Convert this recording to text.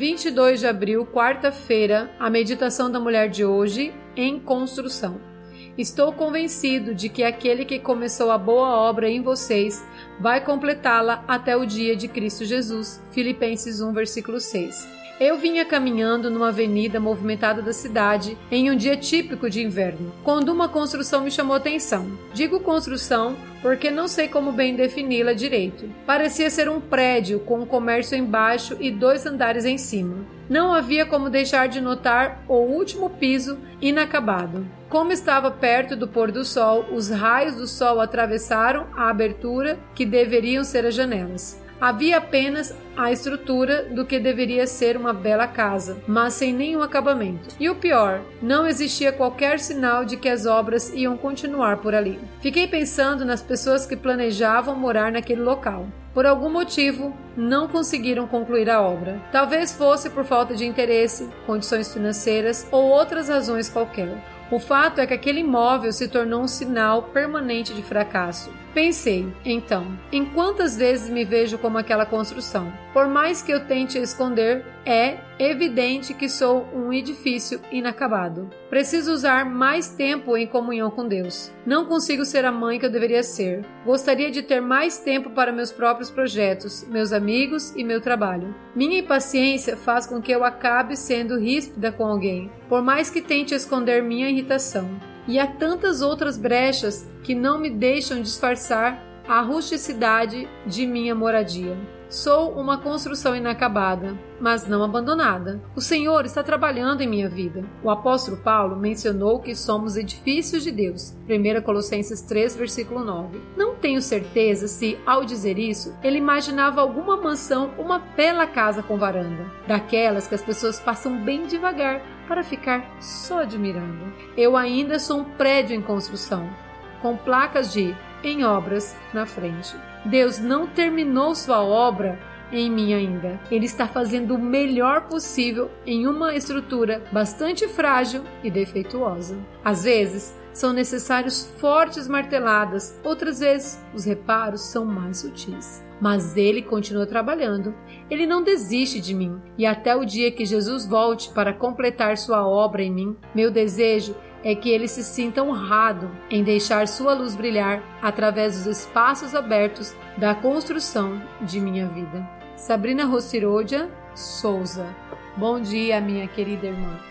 22 de abril, quarta-feira, a meditação da mulher de hoje em construção. Estou convencido de que aquele que começou a boa obra em vocês vai completá-la até o dia de Cristo Jesus. Filipenses 1, versículo 6. Eu vinha caminhando numa avenida movimentada da cidade em um dia típico de inverno, quando uma construção me chamou atenção. Digo construção porque não sei como bem defini-la direito. Parecia ser um prédio com um comércio embaixo e dois andares em cima. Não havia como deixar de notar o último piso inacabado. Como estava perto do pôr do sol, os raios do sol atravessaram a abertura que deveriam ser as janelas. Havia apenas a estrutura do que deveria ser uma bela casa, mas sem nenhum acabamento. E o pior, não existia qualquer sinal de que as obras iam continuar por ali. Fiquei pensando nas pessoas que planejavam morar naquele local. Por algum motivo, não conseguiram concluir a obra. Talvez fosse por falta de interesse, condições financeiras ou outras razões qualquer. O fato é que aquele imóvel se tornou um sinal permanente de fracasso. Pensei, então, em quantas vezes me vejo como aquela construção. Por mais que eu tente esconder, é evidente que sou um edifício inacabado. Preciso usar mais tempo em comunhão com Deus. Não consigo ser a mãe que eu deveria ser. Gostaria de ter mais tempo para meus próprios projetos, meus amigos e meu trabalho. Minha impaciência faz com que eu acabe sendo ríspida com alguém, por mais que tente esconder minha irritação e há tantas outras brechas que não me deixam disfarçar a rusticidade de minha moradia. Sou uma construção inacabada, mas não abandonada. O Senhor está trabalhando em minha vida. O apóstolo Paulo mencionou que somos edifícios de Deus. 1 Colossenses 3, versículo 9. Não tenho certeza se, ao dizer isso, ele imaginava alguma mansão, uma bela casa com varanda, daquelas que as pessoas passam bem devagar para ficar só admirando. Eu ainda sou um prédio em construção, com placas de em obras na frente. Deus não terminou sua obra em mim ainda. Ele está fazendo o melhor possível em uma estrutura bastante frágil e defeituosa. Às vezes, são necessários fortes marteladas, outras vezes, os reparos são mais sutis. Mas ele continua trabalhando. Ele não desiste de mim. E até o dia que Jesus volte para completar sua obra em mim, meu desejo que ele se sinta honrado em deixar sua luz brilhar através dos espaços abertos da construção de minha vida. Sabrina Rossirodia Souza. Bom dia, minha querida irmã.